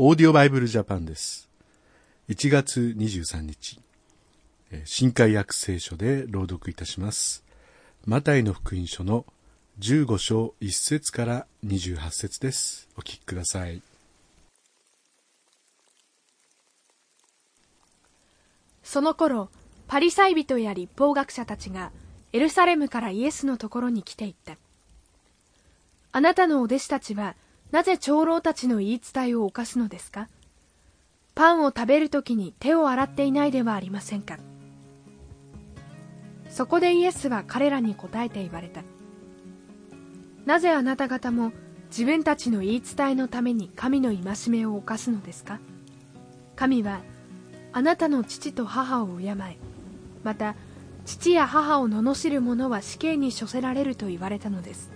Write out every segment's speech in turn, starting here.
オーディオバイブルジャパンです。1月23日、え新海訳聖書で朗読いたします。マタイの福音書の15章1節から28節です。お聞きください。その頃パリサイ人や立法学者たちがエルサレムからイエスのところに来ていったあなたのお弟子たちはなぜ長老たちの言い伝えを犯すのですか？パンを食べるときに手を洗っていないではありませんか？そこでイエスは彼らに答えて言われた。なぜあなた方も自分たちの言い伝えのために神の戒めを犯すのですか？神はあなたの父と母を敬えまた父や母を罵る者は死刑に処せられると言われたのです。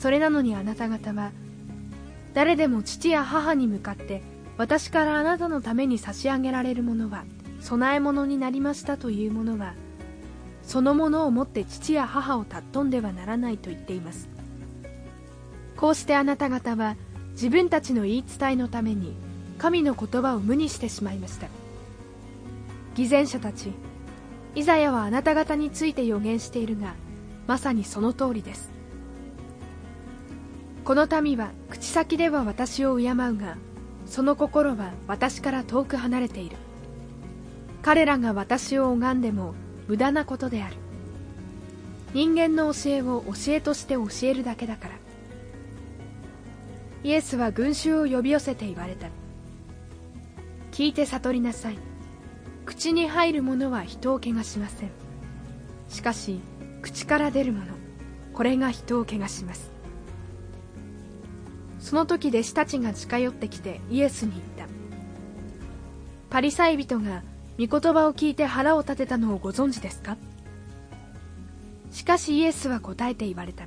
それなのにあなた方は誰でも父や母に向かって私からあなたのために差し上げられるものは供え物になりましたというものはそのものをもって父や母を尊んではならないと言っています。こうしてあなた方は自分たちの言い伝えのために神の言葉を無にしてしまいました。偽善者たちイザヤはあなた方について予言しているがまさにその通りです。この民は口先では私を敬うがその心は私から遠く離れている。彼らが私を拝んでも無駄なことである。人間の教えを教えとして教えるだけだから。イエスは群衆を呼び寄せて言われた。聞いて悟りなさい。口に入るものは人を汚しません。しかし口から出るものこれが人を汚します。その時弟子たちが近寄ってきてイエスに言った。パリサイ人が御言葉を聞いて腹を立てたのをご存知ですか？しかしイエスは答えて言われた。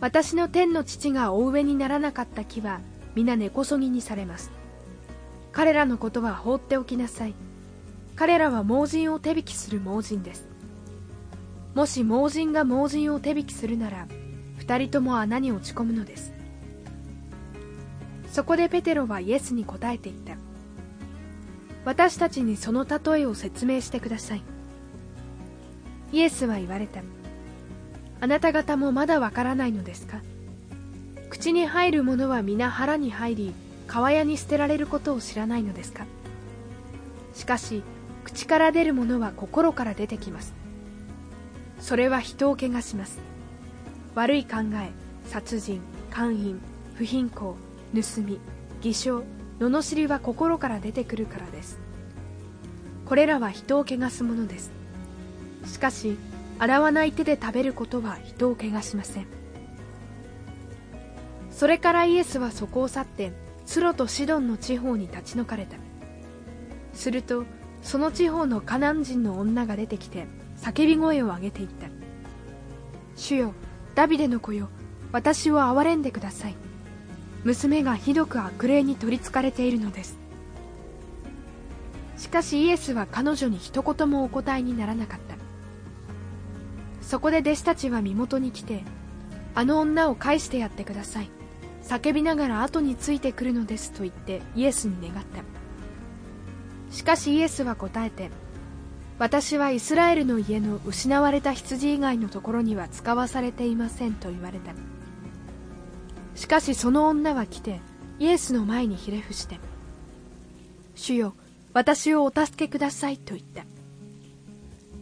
私の天の父がお植えにならなかった木は皆根こそぎにされます。彼らのことは放っておきなさい。彼らは盲人を手引きする盲人です。もし盲人が盲人を手引きするなら二人とも穴に落ち込むのです。そこでペテロはイエスに答えて言った。私たちにその例えを説明してください。イエスは言われた。あなた方もまだわからないのですか？口に入るものは皆腹に入り川屋に捨てられることを知らないのですか？しかし口から出るものは心から出てきます。それは人を汚します。悪い考え殺人姦淫不貧困盗み偽証罵りは心から出てくるからです。これらは人を汚すものです。しかし洗わない手で食べることは人を汚しません。それからイエスはそこを去ってツロとシドンの地方に立ち退かれた。するとその地方のカナン人の女が出てきて叫び声を上げていった主よダビデの子よ私を憐れんでください。娘がひどく悪霊に取りつかれているのです。しかしイエスは彼女に一言もお答えにならなかった。そこで弟子たちは身元に来てあの女を返してやってください。叫びながら後についてくるのですと言ってイエスに願った。しかしイエスは答えて私はイスラエルの家の失われた羊以外のところには使わされていませんと言われた。しかしその女は来てイエスの前にひれ伏して主よ私をお助けくださいと言った。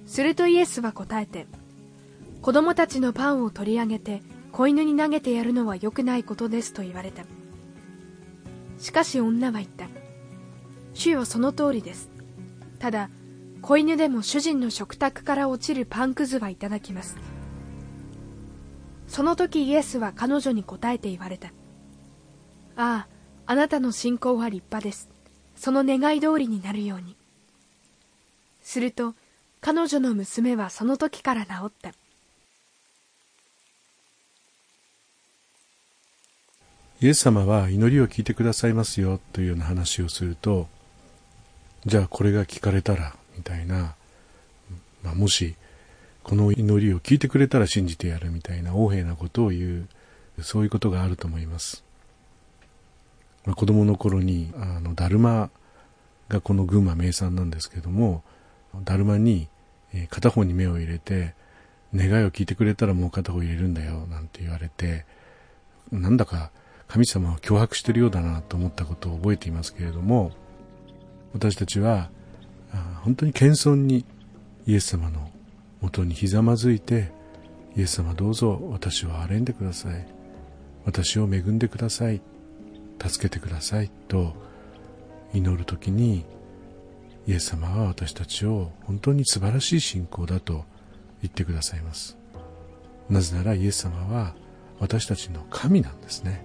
するとイエスは答えて子供たちのパンを取り上げて子犬に投げてやるのは良くないことですと言われた。しかし女は言った。主よその通りです。ただ子犬でも主人の食卓から落ちるパンくずはいただきます。その時イエスは彼女に答えて言われた。あああなたの信仰は立派です。その願い通りになるように。すると彼女の娘はその時から治った。イエス様は祈りを聞いてくださいますよというような話をすると、じゃあこれが聞かれたら、みたいな、まあ、もし、この祈りを聞いてくれたら信じてやるみたいな横柄なことを言う、そういうことがあると思います。まあ、子供の頃にあのだるまがこの群馬名産なんですけどもだるまに片方に目を入れて願いを聞いてくれたらもう片方入れるんだよなんて言われてなんだか神様を脅迫してるようだなと思ったことを覚えていますけれども私たちは本当に謙遜にイエス様のもとにひざまずいてイエス様どうぞ私を憐れんでください。私を恵んでください。助けてください。と祈る時にイエス様は私たちを本当に素晴らしい信仰だと言ってくださいます。なぜならイエス様は私たちの神なんですね。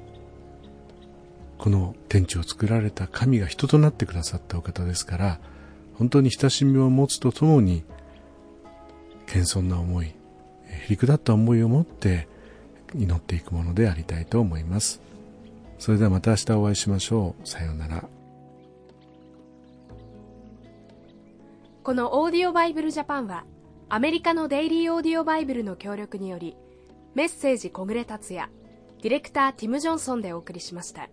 この天地を作られた神が人となってくださったお方ですから本当に親しみを持つとともに謙遜な思いへりくだった思いを持って祈っていくものでありたいと思います。それではまた明日お会いしましょう。さようなら。このオーディオバイブルジャパンはアメリカのデイリーオーディオバイブルの協力によりメッセージ小暮達也ディレクターティム・ジョンソンでお送りしました。